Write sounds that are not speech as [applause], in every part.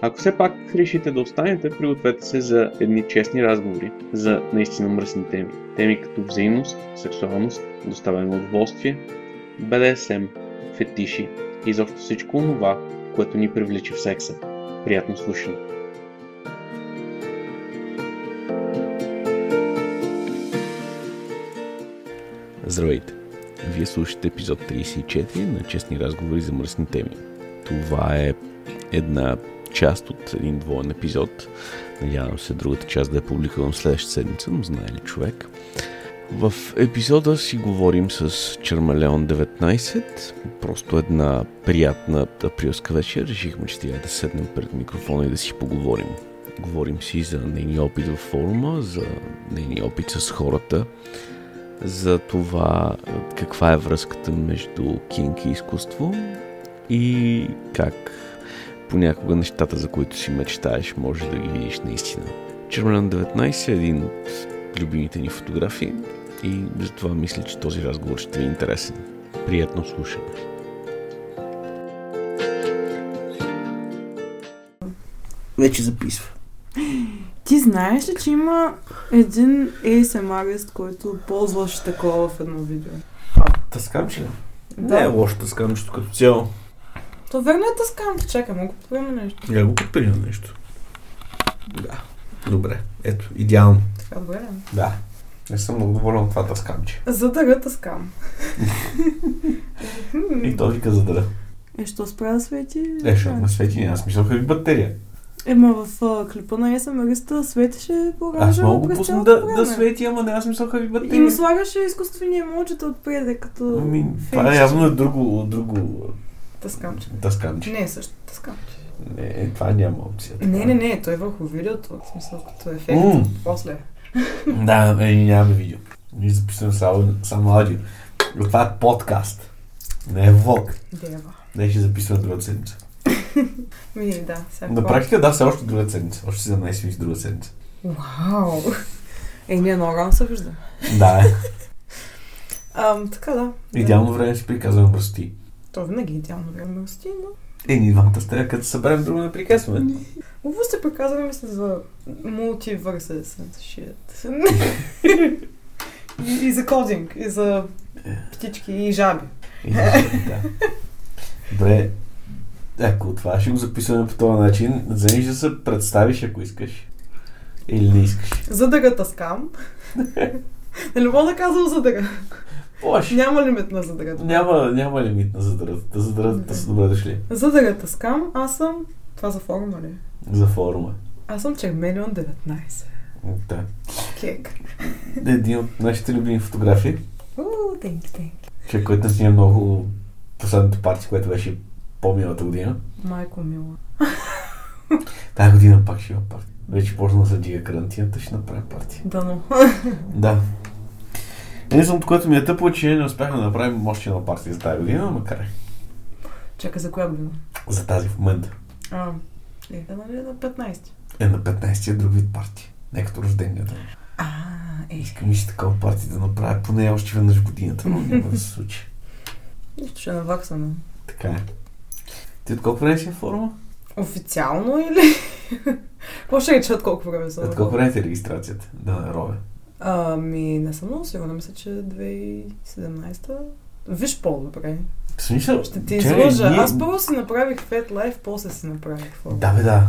Ако все пак решите да останете, пригответе се за едни честни разговори за наистина мръсни теми. Теми като взаимност, сексуалност, доставяне на удоволствие, БДСМ, фетиши и изобщо всичко това, което ни привлича в секса. Приятно слушане! Здравейте! Вие слушате епизод 34 на Честни разговори за мръсни теми. Това е една част от един двоен епизод. Надявам се другата част да е публикувам следващата седмица, но знае ли човек. В епизода си говорим с Чермалеон 19. Просто една приятна априлска вечер. Решихме, че трябва да седнем пред микрофона и да си поговорим. Говорим си за нейния опит в форума, за нейния опит с хората, за това каква е връзката между кинг и изкуство и как понякога нещата, за които си мечтаеш, може да ги видиш наистина. Чермен 19 е един от любимите ни фотографии и затова мисля, че този разговор ще ви е интересен. Приятно слушане! Вече записва. Ти знаеш ли, че има един ASMR, който ползваш такова в едно видео? А, тъскамче ли? Да. Не е лошо тъскамчето като цяло. То верно е тъскамче. Чакай, мога да приема нещо. Я го купи нещо. Да. Добре. Ето, идеално. Така добре. Да. Не съм много доволен от това тъскамче. За да тъскам. И то вика за да. Е, що спря да свети? Е, що ме свети, няма смисъл хави батерия. Ема в а, клипа на есамариста светеше по Аз мога го пусна да, да свети, ама няма смисъл хави батерия. И му слагаше изкуствени емоджита отпреде, като... Ами, това е явно е друго, друго... Тъскамче. Тъскамче. Не е също тъскамче. Не, това няма опция. Не, не, не, той е върху видеото, в смисъл като ефект. Mm. После. [laughs] да, е, нямаме видео. Ние записваме само, само аудио. Това е подкаст. Не е влог. Дева. Не ще записваме друга седмица. [laughs] Ми, да. Сега На практика да, все още друга седмица. Още 17 минути друга седмица. Вау! [laughs] Е, ние много рано се вижда. Да, е. Ам, така да. Идеално време си приказваме мръсти. То винаги е идеално време мръсти, но... Е, ние двамата сте, като се съберем друго да приказваме. Какво сте приказваме, мисля, за and shit. и, и за кодинг, и за птички, и жаби. И за жаби, да. Добре, ако това ще го записваме по този начин, вземеш да се представиш, ако искаш. Или не искаш. За да го таскам. [laughs] Не мога да казвам за да Лош. Няма лимит на задрата. Няма, няма лимит на задрата. Задрата са добре дошли. За да аз съм... Това за форума ли? За форума. Аз съм Чермелион 19. Да. Кек. Един от нашите любими фотографии. Уу, thank you. Човек, който снима много последната партия, която беше по-милата година. Майко мила. [laughs] Тая година пак ще има партия. Вече почна да се дига карантината, ще направим партия. Да, но. Да. Единственото, което ми е тъпо, че не успяхме да направим още една партия за тази година, макар е. Чакай, за коя година? За тази в момента. А, е, да, нали, на 15. Е, на 15 е друг вид партия. Не като рожденията. А, е. Искам и такова партия да направя поне още веднъж годината, но няма да се случи. Нищо ще наваксаме. Така е. Ти от колко време си в форума? Официално или? [laughs] Какво ще речат колко време съм? От колко време е регистрацията? Да, на Рове. Ами, не съм много сигурна. Мисля, че 2017 Виж по-добре. В смисъл? Ще ти излъжа. Ние... Аз първо си направих Fat Life, после си направих форум. Да, бе, да.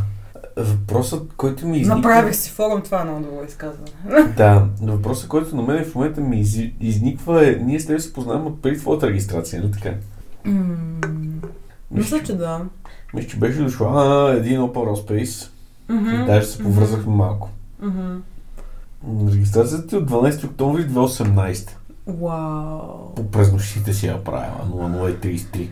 Въпросът, който ми изниква... Направих си форум, това е много добро изказване. [laughs] да, въпросът, който на мен в момента ми из... изниква е, ние с теб се познаваме преди твоята регистрация, нали така? Мисля, че да. Мисля, че беше дошла един Opera Space. Mm-hmm. И даже се повързахме mm-hmm. малко. Mm-hmm. Регистрацията е от 12 октомври 2018. Вау. По през нощите си я правила, 0033.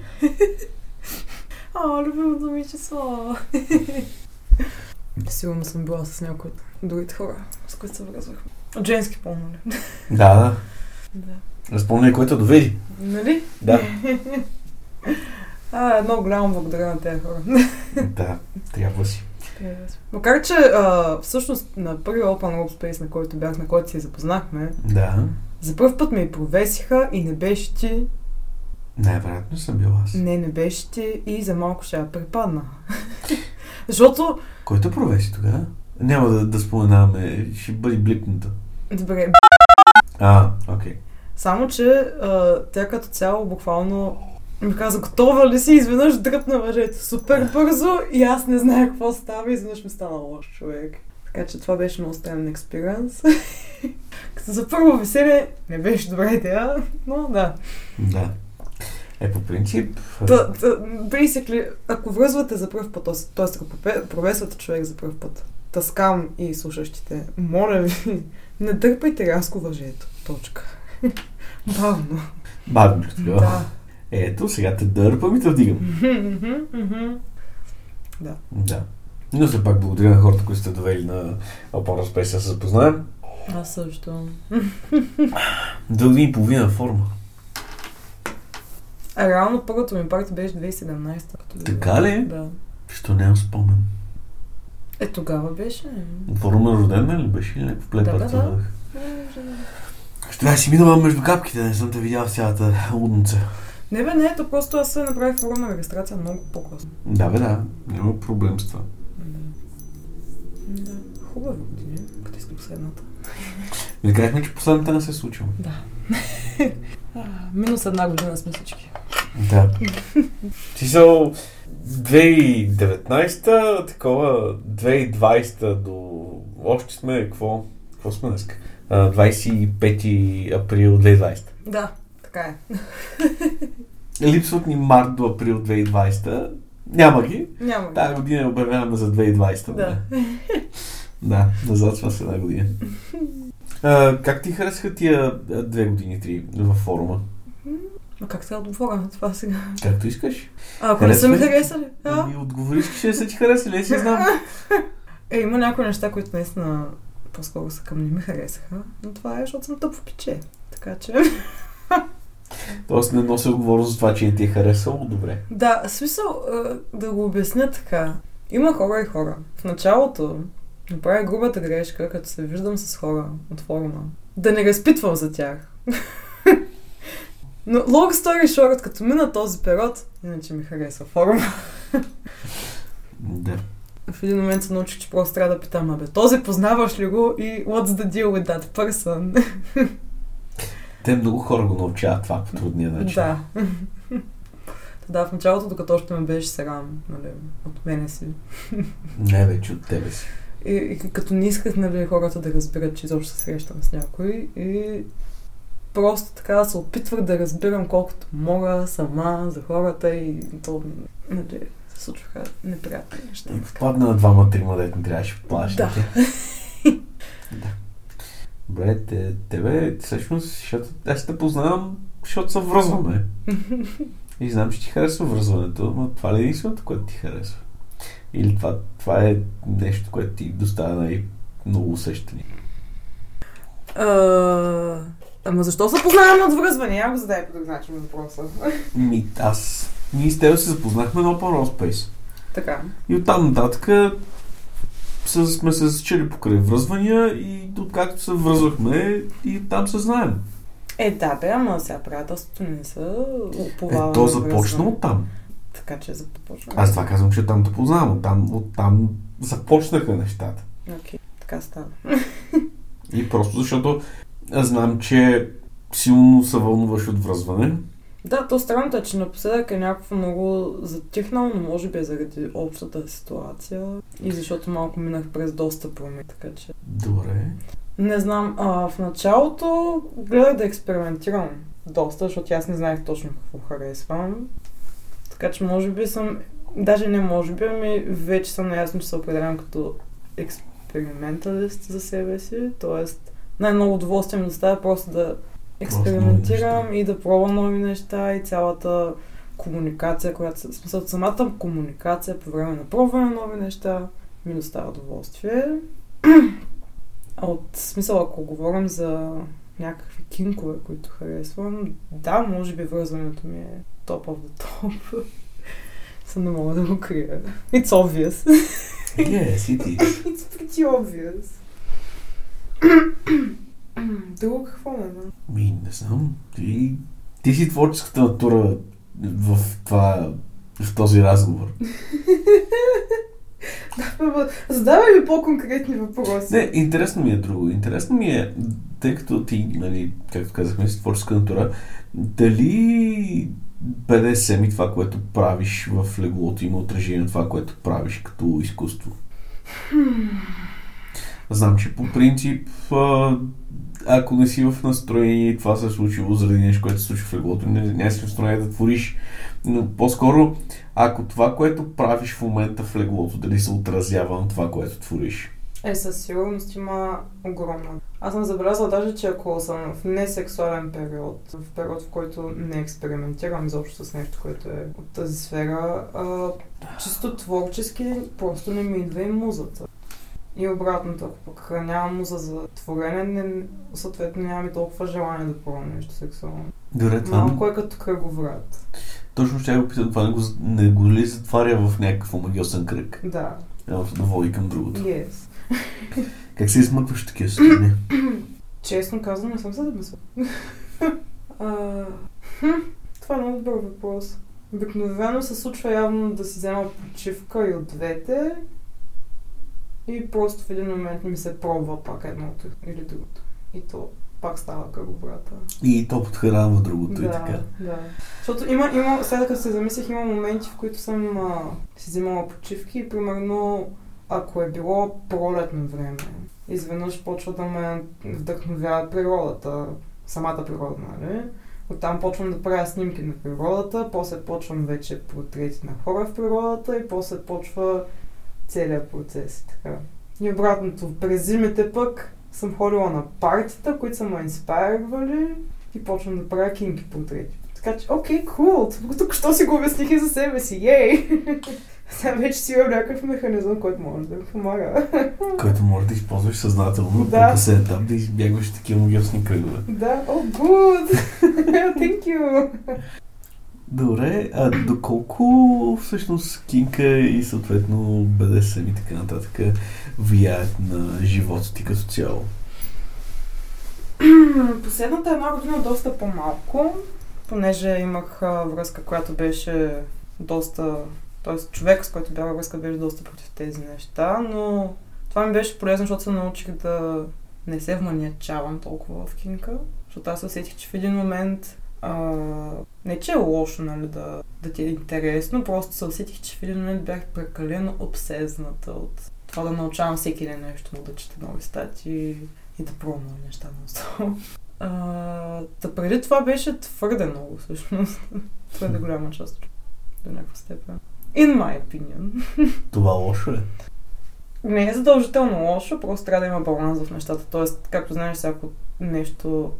О, любимото ми число. [laughs] Сигурно съм била с някои от другите хора, с които се връзвахме. От женски нали? [laughs] Да, да. Да. Разпомня, което доведи. Нали? Да. [laughs] А, едно голямо благодаря на тези хора. да, трябва си. Макар, че а, всъщност на първия Open World Space, на който бях, на който си запознахме, Да. за първ път ме и провесиха и не беше ти, Най-вероятно съм бил аз. не, не беше ти и за малко ще я припадна. [laughs] Защото, Който провеси тогава? Няма да, да споменаваме, ще бъде блипнато. добре, А, окей. само, че а, тя като цяло буквално ми каза, готова ли си? Изведнъж дръпна въжето супер бързо и аз не знаех какво става изведнъж ми стана лош човек. Така че това беше много странен експириенс. Като [laughs] за първо веселие не беше добра идея, но да. Да. Е, по принцип... Та, та, basically, ако връзвате за първ път, т.е. ако провесвате човек за първ път, таскам и слушащите, моля ви, [laughs] не дърпайте рязко въжето. Точка. [laughs] Бавно. Бавно. Да. Ето, сега те дърпам и те вдигам. Мгм. Да. Но все пак благодаря на хората, които сте довели на Опора Space да се запознаем. Аз също. Две години и половина форма. А реално първото ми парти беше 2017. Като Така ли? Да. Що нямам спомен? Е, тогава беше. Форма рожден мен ли беше или някакъв плепар? Да, да, да. Ще трябва да си минала между капките, не съм те видял в цялата лудница. Не бе, не, то просто аз се направих форма на регистрация много по-късно. Да, бе, да. Няма проблем с това. Да. Да. Хубаво години, като искам следната. Не казахме, че последната не се е случила. Да. Минус една година сме всички. Да. Ти са 2019-та, такова 2020-та до... Още сме, какво? Какво сме днес? 25 април 2020. Да, така е. Липсват ни март до април 2020. Няма ги. Няма. Тази година я обявяваме за 2020. Да. Да, назад с една година. А, как ти харесаха тия а, две години, три във форума? Но как сега отговоря на това сега? Както искаш. А, ако не са ми харесали? А? Ами отговориш, че са ти харесали, си знам. [laughs] Е, има някои неща, които наистина по-скоро са към не ми харесаха, но това е, защото съм тъпо пиче. Така че... [laughs] Тоест не нося отговорност за това, че не ти е харесало. Добре. Да, смисъл да го обясня така. Има хора и хора. В началото направя грубата грешка, като се виждам с хора от форума. Да не разпитвам за тях. [laughs] Но long story short, като мина този период, иначе ми харесва форума. Да. В един момент се научих, че просто трябва да питам, абе, този познаваш ли го и what's the deal with that person? [laughs] Те много хора го научават това по трудния начин. да. [laughs] да, в началото, докато още ме беше срам, нали, от мене си. Не вече от тебе си. И, и като не исках, нали, хората да разберат, че изобщо се срещам с някой. И просто така се опитвах да разбирам колкото мога сама за хората и то, нали, се случваха неприятни неща. И попадна на двама-трима, дете не трябваше. Да. да. [laughs] Добре, те, тебе, всъщност, защото аз те познавам, защото се връзваме. [laughs] И знам, че ти харесва връзването, но това ли е единственото, което ти харесва? Или това, това е нещо, което ти доставя най-много усещания? А, ама защо се познаваме от връзване? Я го задай по друг начин въпроса. Ми, аз, ние с теб се запознахме на Open Space. Така. И оттам нататък сме се зачели покрай връзвания и откакто се връзвахме и там се знаем. Е, да, бе, ама сега приятелството не са Е, уповава то на започна от там. Така че започва. Аз това казвам, че там те познавам. Оттам, оттам започнаха нещата. Окей, така става. И просто защото аз знам, че силно се вълнуваш от връзване. Да, то странното е, че напоследък е някакво много затихнало, но може би е заради общата ситуация и защото малко минах през доста промени, така че... Добре. Не знам, а, в началото гледах да експериментирам доста, защото аз не знаех точно какво харесвам. Така че може би съм, даже не може би, ами вече съм наясно, че се определям като експерименталист за себе си. Тоест, най-много удоволствие ми доставя просто да експериментирам и да пробвам нови неща и цялата комуникация, която. В смисъл, самата комуникация по време на пробване на нови неща ми доставя удоволствие. А от смисъл, ако говорим за някакви кинкове, които харесвам, да, може би връзването ми е топ of the top. [laughs] Съм не мога да го крия. It's obvious. Yes, it is. [laughs] It's pretty obvious. [clears throat] [clears throat] Друго какво знам? Ми, не знам. Ти, ти си творческата натура в това, в този разговор. [laughs] Задавай ми по-конкретни въпроси. Не, интересно ми е друго. Интересно ми е, тъй като ти, нали, както казахме, си творческа натура, дали БДСМ и това, което правиш в леглото има отражение на това, което правиш като изкуство? Знам, че по принцип, ако не си в настроение и това се е случило заради нещо, което се случва в леглото, не, не си в настроение да твориш. Но по-скоро, ако това, което правиш в момента в леглото, дали се отразява на това, което твориш. Е, със сигурност има огромна. Аз съм забелязала даже, че ако съм в несексуален период, в период, в който не експериментирам изобщо с нещо, което е от тази сфера, а, чисто творчески просто не ми идва и музата. И обратното, ако пък нямам за творене, не, съответно нямам и толкова желание да пробвам нещо сексуално. Добре, това Малко е като кръговрат. точно ще го питам, това не го, не го ли затваря в някакъв магиосен кръг? Да, Едното да води към другото. yes. [laughs] Как се измъкваш такива състояния? [clears throat] Честно казвам, не съм се замисляла. [laughs] А, хм, Това е много добър въпрос. Обикновено се случва явно да си взема почивка и от двете и просто в един момент ми се пробва пак едното или другото. И то пак става кръговрата. И то подхранва другото и да, така. да. Защото има, има, сега като се замислих, има моменти, в които съм а, си взимала почивки и примерно ако е било пролетно време, изведнъж почва да ме вдъхновява природата, самата природа, нали? Оттам почвам да правя снимки на природата, после почвам вече портрети на хора в природата и после почва целият процес. Така. И обратното, през зимите пък съм ходила на партита, които са ме инспайрвали и почвам да правя кинки портрети. Така че, окей, кул, cool. тук що си го обясних и за себе си, ей! [laughs] Сега вече си имам някакъв механизъм, който може да ми помага. [laughs] Който може да използваш съзнателно Да. по късен етап да избягваш такива магиосни кръгове. Да, о, oh, good! [laughs] Thank you! Добре, а доколко всъщност кинка и съответно БДСМ и така нататък влияят на живота ти като цяло? [clears throat] Последната една година доста по-малко, понеже имах връзка, която беше доста... Тоест човек, с който бях връзка, беше доста против тези неща, но това ми беше полезно, защото се научих да не се вманячавам толкова в кинка, защото аз усетих, че в един момент а, не че е лошо, нали, да, да ти е интересно, просто се усетих, че в един момент бях прекалено обсезната от това да научавам всеки ден нещо, да чета нови статии и да пробвам неща на Та преди това беше твърде много, всъщност. [laughs] твърде голяма част до някаква степен. In my opinion. [laughs] Това лошо е. Не е задължително лошо, просто трябва да има баланс в нещата. Тоест, както знаеш, всяко нещо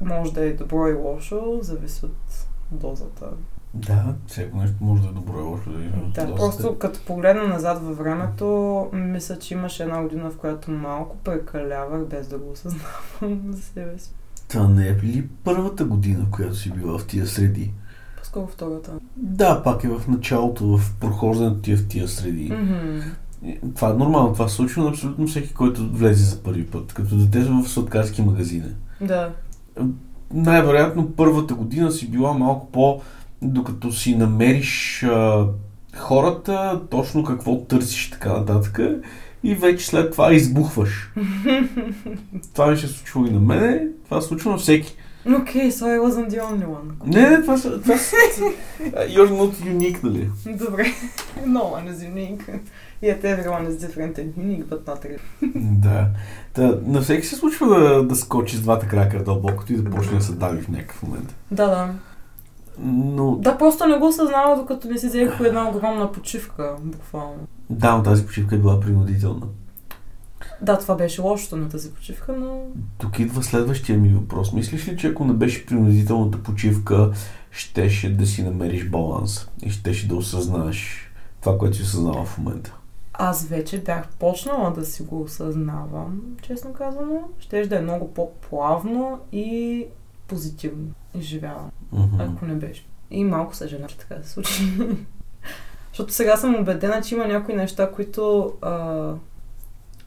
може да е добро и лошо, зависи от дозата. Да, всяко нещо може да е добро и лошо. Да, Да, доста. просто като погледна назад във времето, мисля, че имаше една година, в която малко прекалявах, без да го осъзнавам [laughs] за себе си. Това не е ли първата година, която си била в тия среди? По-скоро втората. Да, пак е в началото, в прохождането ти е в тия среди. Мгм. Това е нормално, това се случва на абсолютно всеки, който влезе за първи път. Като дете в сладкарски магазини. Да. Най-вероятно първата година си била малко по... Докато си намериш а, хората, точно какво търсиш, така нататък. И вече след това избухваш. [laughs] това ми се случило и на мене, това се случва на всеки. Окей, so I wasn't the only one. Не, не, това са... Това са [laughs] you're not unique, нали? Добре. [laughs] No one is unique. Yet everyone is different and unique, but not really. да. Та, на всеки се случва да, да скочи с двата крака дълбокото и да почне да се дави в някакъв момент. Да, да. Но Да, просто не го осъзнава, докато не си взех една огромна почивка, буквално. да, но тази почивка е била принудителна. Да, това беше лошото на тази почивка, но... Тук идва следващия ми въпрос. Мислиш ли, че ако не беше принудителната почивка, щеше да си намериш баланс и щеше да осъзнаеш това, което си осъзнава в момента? Аз вече бях почнала да си го осъзнавам, честно казано. Ще да е много по-плавно и позитивно изживявам, Мгм. ако не беше. И малко съжалявам, че така се случи. [laughs] Защото сега съм убедена, че има някои неща, които а,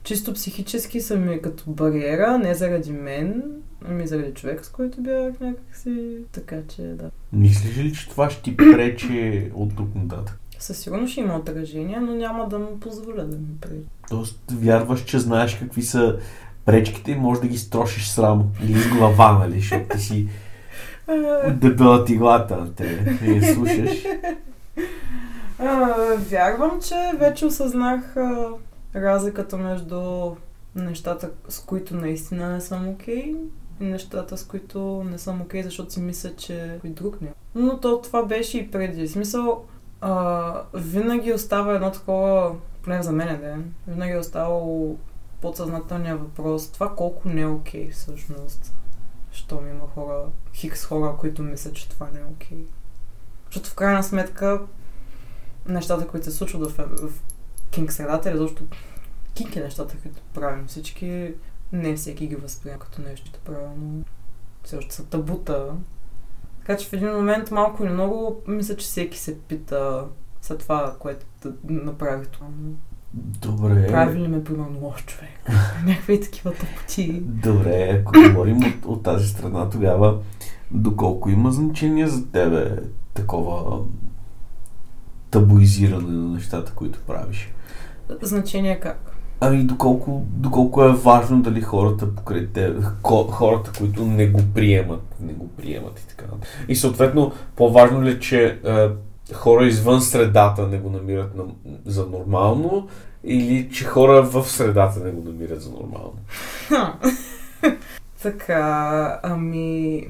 чисто психически са ми като бариера, не заради мен, ами заради човек, с който бях някакси. Така че, да. Мислиш ли, че това ще ти пречи от тук нататък? Със сигурност ще има отражение, но няма да му позволя да ми пречи. Тоест, вярваш, че знаеш какви са пречките и можеш да ги строшиш срамо. Или с глава, нали? Защото ти си дебела тиглата. Те не я слушаш. [laughs] А, вярвам, че вече осъзнах а, разликата между нещата, с които наистина не съм окей и нещата, с които не съм окей, защото си мисля, че и друг не. Но то това беше и преди. В Смисъл, а, винаги остава едно такова, поне за мен ден, винаги е оставало подсъзнателния въпрос, това колко не е окей всъщност. Щом има хора, хикс хора, които мислят, че това не е окей. Защото в крайна сметка нещата, които се случват в, в кинг средата, или защото кинг е нещата, които правим всички, не всеки ги възприема като нещо правилно. Все още са табута. Така че в един момент малко или много мисля, че всеки се пита след това, което да направи това. Добре. Прави ли ме примерно лош човек? [laughs] Някакви такива тъпоти. Добре, ако говорим от, от тази страна, тогава доколко има значение за тебе такова табуизиране на нещата, които правиш? Значение как? Ами доколко, доколко е важно дали хората покрай те, хората, които не го приемат, не го приемат и така. И съответно, по-важно ли е, че е, хора извън средата не го намират на, за нормално или че хора в средата не го намират за нормално? [laughs] Така, ами...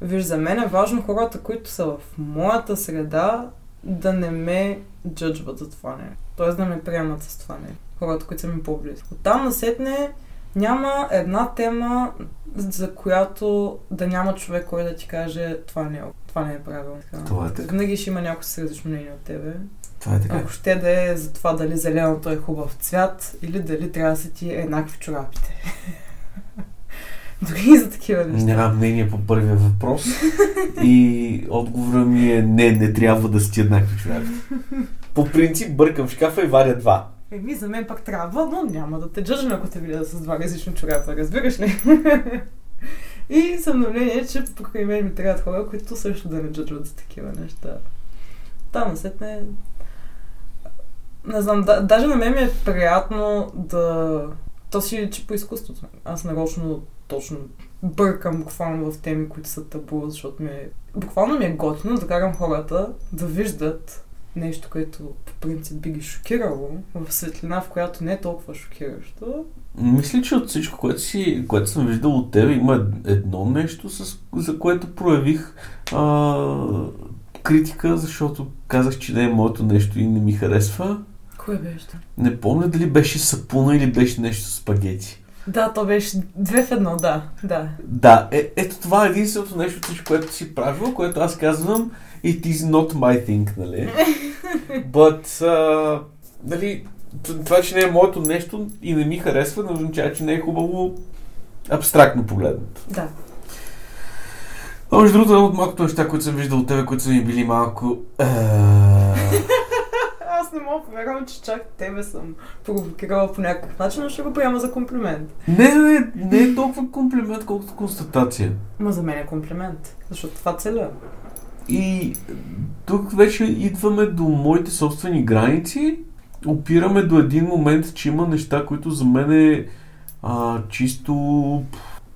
Виж, за мен е важно хората, които са в моята среда, да не ме джъджват за това не. Тоест да ме приемат с това не. Хората, които са ми по-близки. Оттам насетне няма една тема, за която да няма човек, който да ти каже това не е, това не е правилно. Това е така. Винаги ще има някой с различно мнение от тебе. Това е така. Ако ще да е за това дали зеленото е хубав цвят или дали трябва да са ти еднакви чорапите. [laughs] Дори и за такива неща. Нямам мнение по първия въпрос и отговора ми е не, не трябва да сти еднакви чорапи. По принцип бъркам шкафа и варя два. Еми, за мен пак трябва, но няма да те джъжна, ако те видя с два различни чорапа, разбираш ли? [laughs] и съм на мнение, че покрай мен ми трябват хора, които също да не джъджват за такива неща. Там насетне... Не знам, да, даже на мен ми е приятно да... То си личи по изкуството. Аз нарочно точно бъркам буквално в теми, които са табу, защото ми е... Буквално ми е готино да карам хората да виждат нещо, което по принцип би ги шокирало, в светлина, в която не е толкова шокиращо. Мисля, че от всичко, което, си, което съм виждал от теб, има едно нещо, с, за което проявих а, критика, защото казах, че не е моето нещо и не ми харесва. Кое беше? Не помня дали беше сапуна или беше нещо с спагети. Да, то беше две в едно, да, да. Да, е, ето това е единственото нещо, което си правил, което аз казвам It is not my thing, нали? [laughs] But, uh, нали, това, че не е моето нещо и не ми харесва, не означава, че не е хубаво абстрактно погледнато. Да. А между другото, от малкото неща, които съм виждал от тебе, които са ми били малко... Uh, не мога да повярвам, че чак тебе съм провокирала по някакъв начин, но ще го приема за комплимент. не, не, не, не е толкова комплимент, колкото констатация. Ма за мен е комплимент, защото това целя. И тук вече идваме до моите собствени граници. Опираме до един момент, че има неща, които за мен е а, чисто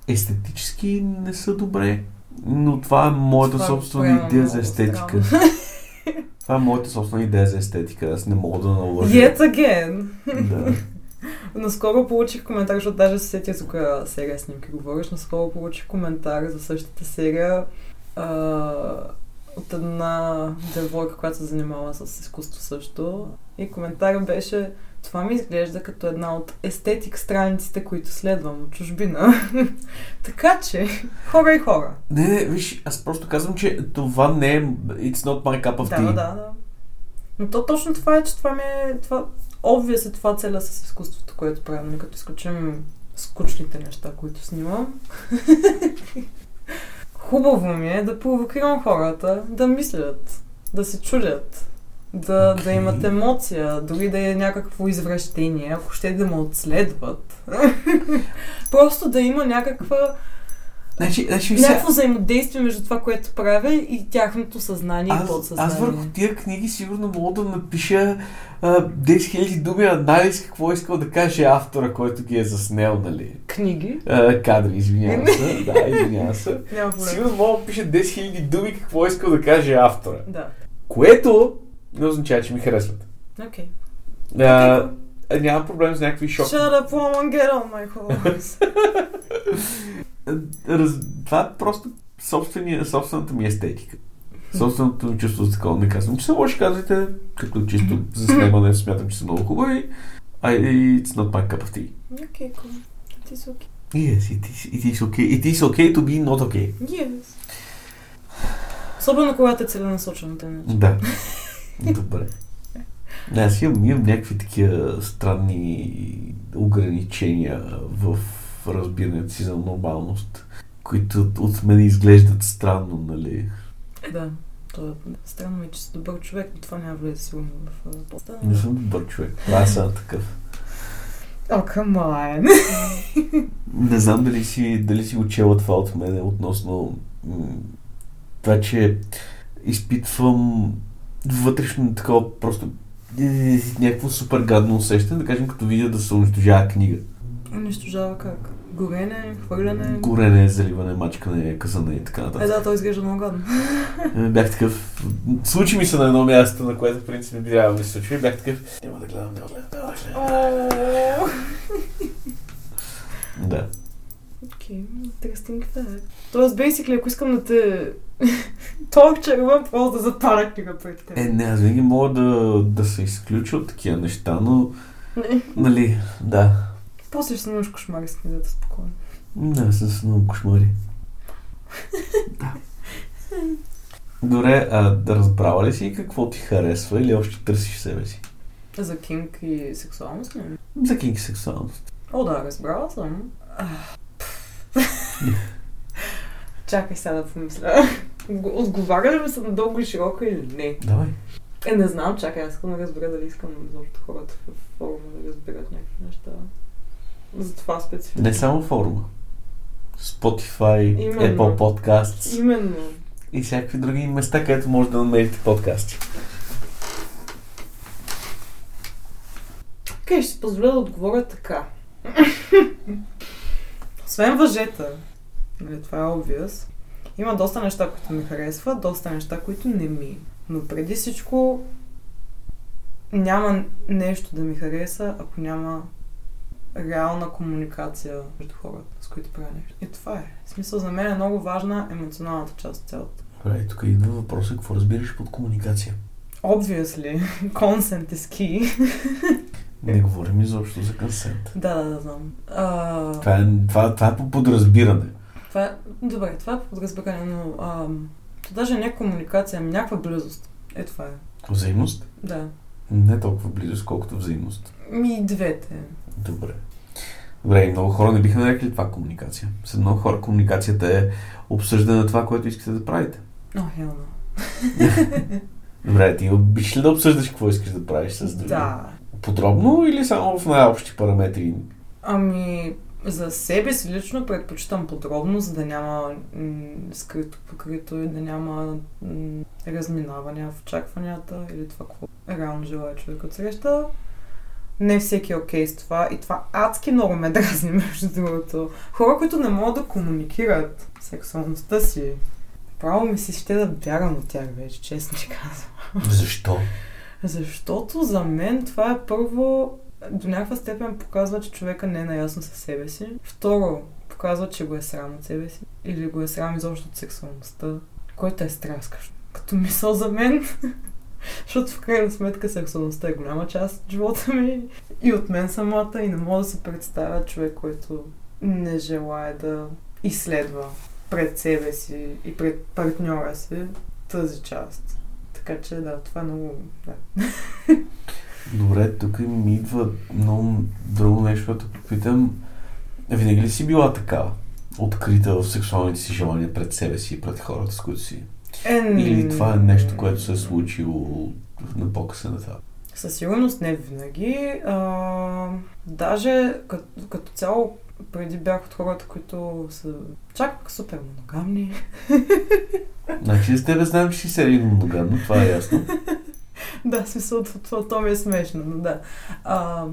естетически не са добре. Но това е моята Това го собствена идея за естетика. странно. [laughs] Това е моята собствена идея за естетика. Аз не мога да наложа. Yet again! Да. [laughs] Наскоро получих коментар, защото даже се сетя за коя серия снимки говориш. Наскоро получих коментар за същата серия а, от една девойка, която се занимава с изкуство също. И коментарът беше това ми изглежда като една от естетик страниците, които следвам от чужбина. [laughs] така че, хора и хора. Не, не, виж, аз просто казвам, че това не е... It's not my cup of Да, tea. да, да. Но то точно това е, че това ми е... Това, обвия се това целя с изкуството, което правим, нали, като изключим скучните неща, които снимам. [laughs] Хубаво ми е да провокирам хората да мислят, да се чудят, да, Окей. да имат емоция, дори да е някакво извращение, ако ще да ме отследват. [laughs] Просто да има някаква, Значи, значи сега, някакво взаимодействие между това, което правя и тяхното съзнание и аз, подсъзнание. аз върху тия книги сигурно мога да напиша а, 10 000 думи анализ, какво искал да каже автора, който ги е заснел, нали? Книги. А, кадри, извинявам се. да, извинявам се. Няма. Сигурно мога да пиша 10 000 думи, какво искал да каже автора. Да. Което не означава, че ми харесват. Окей. А, нямам проблем с някакви шоки. Shut up, woman, get on my horse. [laughs] Раз... Това е просто собствения, собствената ми естетика. Собственото ми чувство за такова. Не казвам, че са лоши, казвайте, като чисто за снимане [laughs] смятам, че са много хубави. I, it's not my cup of tea. Окей, cool. It is okay. Yes, it is, it is okay. It is okay to be not okay. Yes. Особено когато е целенасочено. Да. Добре. Не, аз имам, имам някакви такива странни ограничения в разбирането си за нормалност, които от мен изглеждат странно, нали? Да. То е странно ми, че си добър човек, но това няма влезе сигурно в поста. Не съм добър човек. Аз съм такъв. О, come on. Не знам дали си, дали си учела това от мен относно м- това, че изпитвам вътрешно такова просто е, някакво супер гадно усещане, да кажем, като видя да се унищожава книга. Унищожава как? Горене, хвърляне. Горене, заливане, мачкане, казане и така Е, нататък. да, той изглежда много гадно. [laughs] Е, Бях такъв... Случи ми се на едно място, на което в принцип не би трябвало да се случи. Бях такъв... Няма да гледам, няма да гледам, да Окей, interesting fact. Тоест, basically, ако искам да те [laughs] торчервам, просто да запаля книга пред теб. Е, не, аз винаги мога да, да се изключа от такива неща, но... Не. Нали, да. После ще снимаш кошмари с книгата спокойно. Да, с много кошмари. да. Добре, а да разбрала ли си какво ти харесва или още търсиш себе си? За кинг и сексуалност ли? За кинг сексуалност. О, да, разбрала съм. Чакай сега да помисля. Отго- Отговаря ли ми се надълго и широко или не? Давай. Е, не знам, чакай, аз искам да разбера дали искам изобщо хората в форума да разберат някакви неща. За това специфично. Не само форума. Spotify, Именно. Apple Podcasts Именно. и всякакви други места, където може да намерите подкасти. Окей, ще си позволя да отговоря така. [laughs] Освен въжета, нали, това е obvious, има доста неща, които ми харесват, доста неща, които не ми. Но преди всичко няма нещо да ми хареса, ако няма реална комуникация между хората, с които правя нещо. И това е. В смисъл за мен е много важна емоционалната част от цялото. Добре, тук идва въпросът, какво разбираш под комуникация? Obviously, [laughs] consent is key. Не говорим изобщо за консент. да, да, да, знам. А... Това е, това, това е по подразбиране. Това е, добре, това е подразбиране, но ам, то даже не е комуникация, ами някаква близост. Е, това е. Взаимност? Да. Не толкова близо, колкото взаимност. Ми двете. Добре. Добре, и много хора не биха нарекли това комуникация. С много хора комуникацията е обсъждане на това, което искате да правите. О, хелно. [laughs] Добре, ти обичаш ли да обсъждаш какво искаш да правиш с други? Да. Подробно или само в най-общи параметри? Ами, за себе си лично предпочитам подробно, за да няма м- скрито покрито и да няма м- разминавания в очакванията или това, какво реално желая човек от среща. Не всеки е окей с това и това адски много ме дразни, [laughs] между другото. Хора, които не могат да комуникират сексуалността си, право ми се ще да бягам от тях вече, честно ти казвам. Защо? Защото за мен това е първо до някаква степен показва, че човека не е наясно със себе си. Второ, показва, че го е срам от себе си. Или го е срам изобщо от сексуалността, което е страскащо. Като мисъл за мен. [laughs] Защото в крайна сметка сексуалността е голяма част от живота ми и от мен самата и не мога да се представя човек, който не желая да изследва пред себе си и пред партньора си тази част. Така че да, това е много... Да. [laughs] Добре, тук ми идва много друго нещо, да попитам. Винаги ли си била такава? Открита в сексуалните си желания пред себе си и пред хората, с които си? Е, Или това е нещо, което се е случило на по-късен етап? Със сигурност не винаги. А, даже като, като цяло преди бях от хората, които са чак супер моногамни. Значи с тебе знам, че си серийно моногамно, това е ясно. [laughs] да, смисъл, това, това, ми е смешно, но да. А,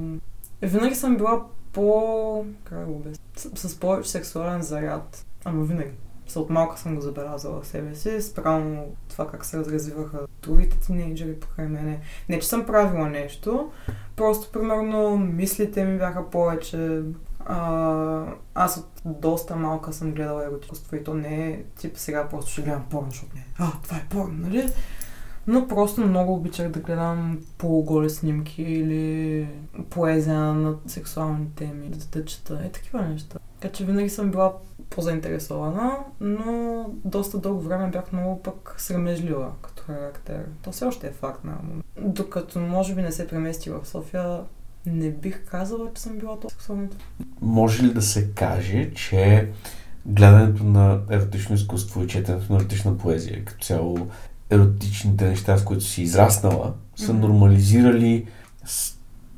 винаги съм била по... Как го обясня? С, с повече сексуален заряд. Ама винаги. Са от малка съм го забелязала в себе си, спрямо това как се развиваха другите тинейджери покрай мене. Не, че съм правила нещо, просто примерно мислите ми бяха повече. А, аз от доста малка съм гледала еротикоство и то не е тип сега просто ще гледам порно, защото не е. А, това е порно, нали? Но просто много обичах да гледам полуголи снимки или поезия на сексуални теми, да чета и такива неща. Така че винаги съм била по-заинтересована, но доста дълго време бях много пък срамежлива като характер. То все още е факт на. Докато може би не се премести в София, не бих казала, че съм била толкова сексуална. Може ли да се каже, че гледането на еротично изкуство и четенето на еротична поезия, като цяло еротичните неща, с които си израснала, са нормализирали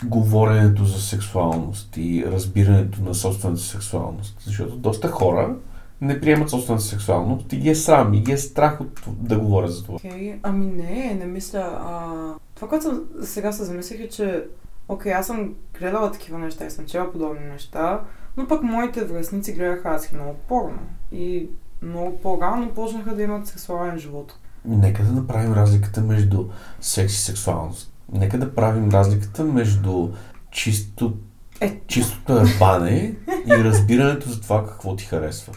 говоренето за сексуалност и разбирането на собствената сексуалност. Защото доста хора не приемат собствената сексуалност и ги е срам, и ги е страх от да говорят за това. Okay. ами не, не мисля. А... Това, което съм, сега се замислих е, че окей, аз съм гледала такива неща и съм чела подобни неща, но пък моите връзници гледаха адски много порно. И много по-рано почнаха да имат сексуален живот. Нека да направим разликата между секс и сексуалност. Нека да правим разликата между чисто, Е, чистото ебане и разбирането за това какво ти харесва.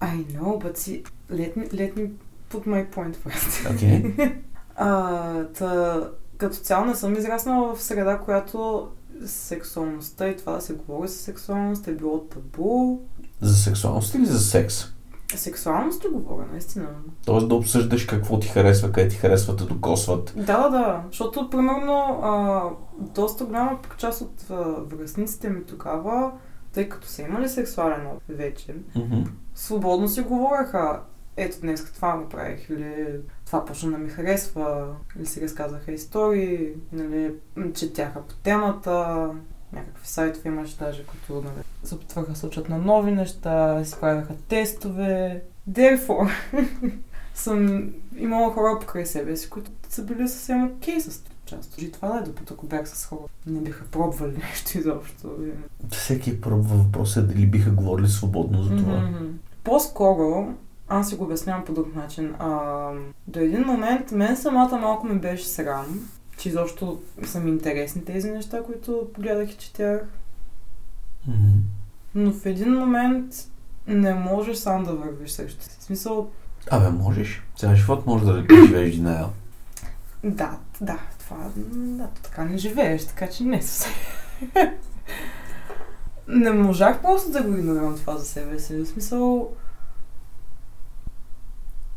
I know, but see, let me, let me put my point first. Окей? [laughs] А, та, като цяло не съм израснала в среда, която сексуалността и това да се говори за сексуалност е било табу. За сексуалност или за секс? Сексуалност говоря, наистина? Тоест да обсъждаш какво ти харесва, къде ти харесва да докосват. Да, да, да. Защото, примерно, а, доста голяма част от а, връзниците ми тогава, тъй като са имали сексуален опит вече, свободно си говореха. Ето днес това направих, или това почна да ми харесва, или си разказаха истории, нали, четяха по темата, някакви сайтове имаше даже, които нали, се опитваха се учат на нови неща, си правяха тестове. Therefore, [laughs] съм имала хора покрай себе си, които са били съвсем окей с част. И това е, докато ако бях с хора, не биха пробвали [laughs] нещо изобщо. Всеки пробва въпрос е дали биха говорили свободно за това. Мгм. По-скоро, аз си го обяснявам по друг начин. А, до един момент мен самата малко ме беше срам, че изобщо са ми интересни тези неща, които гледах и четях. Мгм. Но в един момент не можеш сам да вървиш срещу си. В смисъл, Абе, можеш. Цял живот можеш да живееш denial. да, да, това, да, така не живееш, така че не съвсем. не можах просто да го игнорирам това за себе си. В смисъл,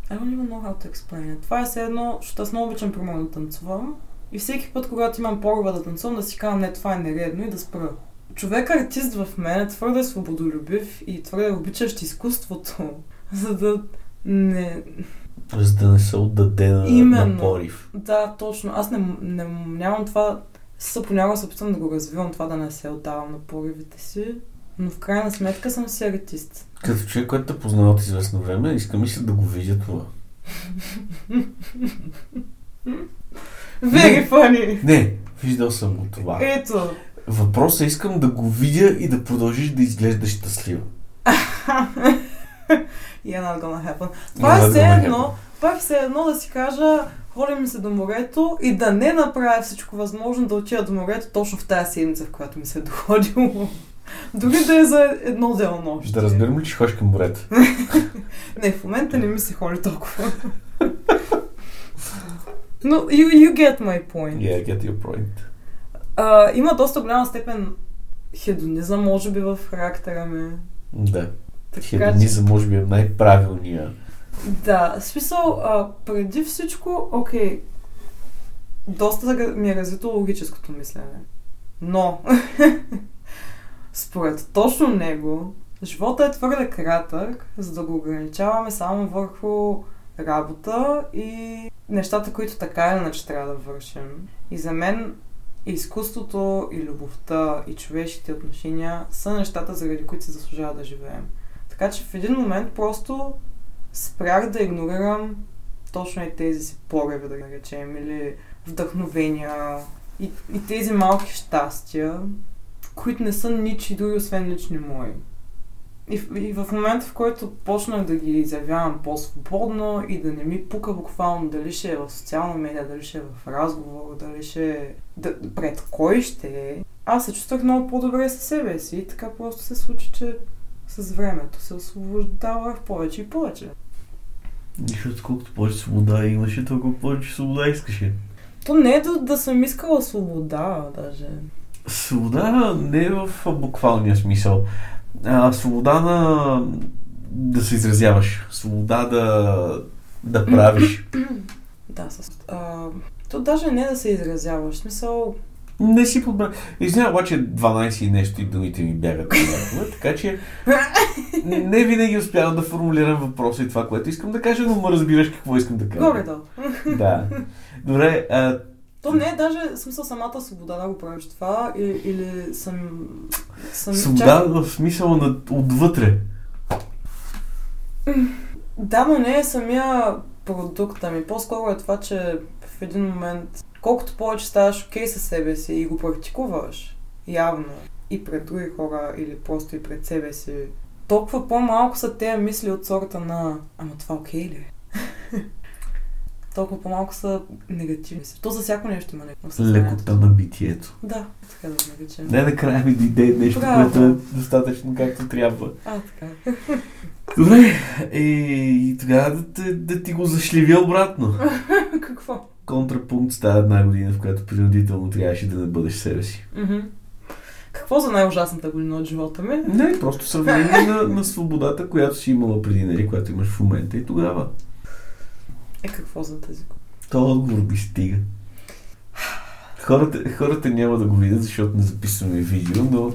I don't even know how to explain it. Това е все едно, защото аз много обичам примерно да танцувам. И всеки път, когато имам порва да танцувам, да си казвам, не, това е нередно и да спра. Човек артист в мен е твърде свободолюбив и твърде обичащ изкуството, [laughs] за да не... За да не се отдаде на, на Именно. порив. Да, точно. Аз не, не, нямам това... Съ понякога се опитвам да го развивам, това да не се отдавам на поривите си. Но в крайна сметка съм си артист. Като човек, който те познава от известно време, искам и се да го видя това. [laughs] Very funny! Не, виждал съм го това. Ето. Въпросът е искам да го видя и да продължиш да изглеждаш щастлива. [laughs] Yeah, not gonna happen. Това е все едно, това е все едно да си кажа, ходим се до морето и да не направя всичко възможно да отида до морето точно в тази седмица, в която ми се е доходило. [laughs] Дори да е за едно делнощ. Да разберем ли, че ходиш към морето? [laughs] Не, в момента не ми се ходи толкова. Но you, you get my point. Yeah, I get your point. А, има доста голяма степен хедонизъм, може би, в характера ми. Да. Така че, Хедонизъм може би е най-правилния. да, смисъл, а, преди всичко, окей, доста ми е развито логическото мислене. Но, [laughs] според точно него, живота е твърде кратък, за да го ограничаваме само върху работа и нещата, които така или иначе трябва да вършим. И за мен изкуството и любовта и човешките отношения са нещата, заради които се заслужава да живеем. Така че в един момент просто спрях да игнорирам точно и тези си пореви, да наречем, или вдъхновения и, и тези малки щастия, които не са ничи дори освен лични мои. И, и в момента, в който почнах да ги изявявам по-свободно и да не ми пука буквално дали ще е в социална медия, дали ще е в разговор, дали ще е да, пред кой ще е, аз се чувствах много по-добре със себе си и така просто се случи, че с времето се освобождавах повече и повече. Защото колкото повече свобода имаше, толкова повече свобода искаше. То не е да, да съм искала свобода, даже. Свобода не е в буквалния смисъл. А, свобода на да се изразяваш. Свобода да, да правиш. [clears throat] да, с... А, то даже не да се изразяваш. Смисъл, не си подбра. Извинявай, обаче 12 и нещо и думите ми бягат така че [laughs] не винаги успявам да формулирам въпроса и това, което искам да кажа, но ме разбираш какво искам да кажа. Горе да. Да. Добре, а... То не е даже смисъл самата свобода да го правиш това или, или съм... съм свобода чак... в смисъл на отвътре. Да, но не е самия продукт, ами по-скоро е това, че в един момент колкото повече ставаш окей okay със себе си и го практикуваш явно и пред други хора или просто и пред себе си, толкова по-малко са тези мисли от сорта на ама това окей okay ли е? [laughs] толкова по-малко са негативни. То за всяко нещо има нещо. Лекота на битието. Да, така да го наречем. Не, накрая ми дойде нещо, Браво. което е достатъчно както трябва. А, така. Добре, и тогава да, да ти го зашливя обратно. [laughs] Какво? контрапункт става една година, в която принудително трябваше да не бъдеш себе си. Mm-hmm. Какво за най-ужасната година от живота ми? Не, просто сравнение на, на свободата, която си имала преди, нали, която имаш в момента и тогава. Е, какво за тази? То отговор би стига. Хората, хората няма да го видят, защото не записваме видео, но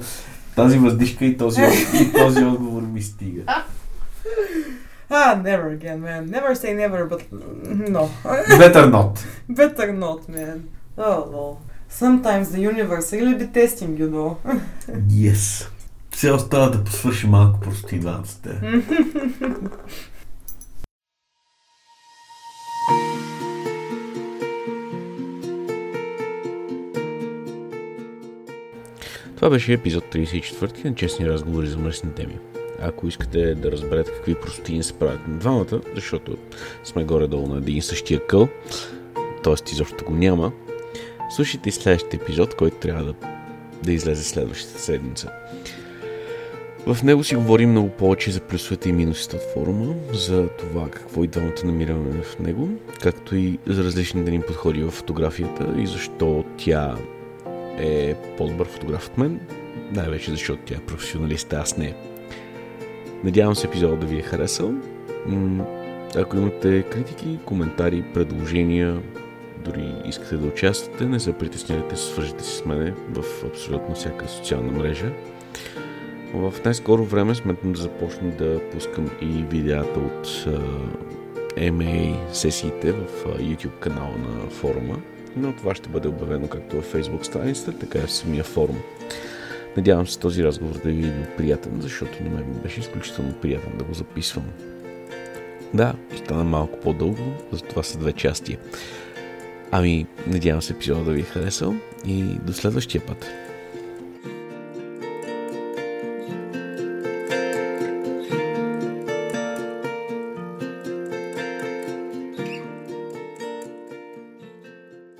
тази въздишка и този, и този отговор ми стига. Ah, never again, man. Never say never, but no. Better not. [laughs] Better not, man. Oh, well. Sometimes the universe really be testing you, though. yes. Все остава да посвърши малко простиванците. [laughs] Това беше епизод 34 на честни разговори за мръсни теми ако искате да разберете какви простини се правят на двамата, защото сме горе-долу на един същия къл, т.е. изобщо го няма, слушайте и следващия епизод, който трябва да, да излезе следващата седмица. В него си говорим много повече за плюсовете и минусите от форума, за това какво и двамата намираме в него, както и за различните ни подходи в фотографията и защо тя е по-добър фотограф от мен, най-вече защото тя е професионалист, аз не. Надявам се епизодът да ви е харесал. Ако имате критики, коментари, предложения, дори искате да участвате, не се притеснявайте, свържете се с мене в абсолютно всяка социална мрежа. В най-скоро време сметам да започна да пускам и видеята от MA сесиите в YouTube канала на форума, но това ще бъде обявено както в Facebook страницата, така и в самия форум. Надявам се този разговор да ви е бил приятен, защото на мен беше изключително приятен да го записвам. Да, стана малко по-дълго, затова са две части. Ами, надявам се епизода да ви е харесал и до следващия път.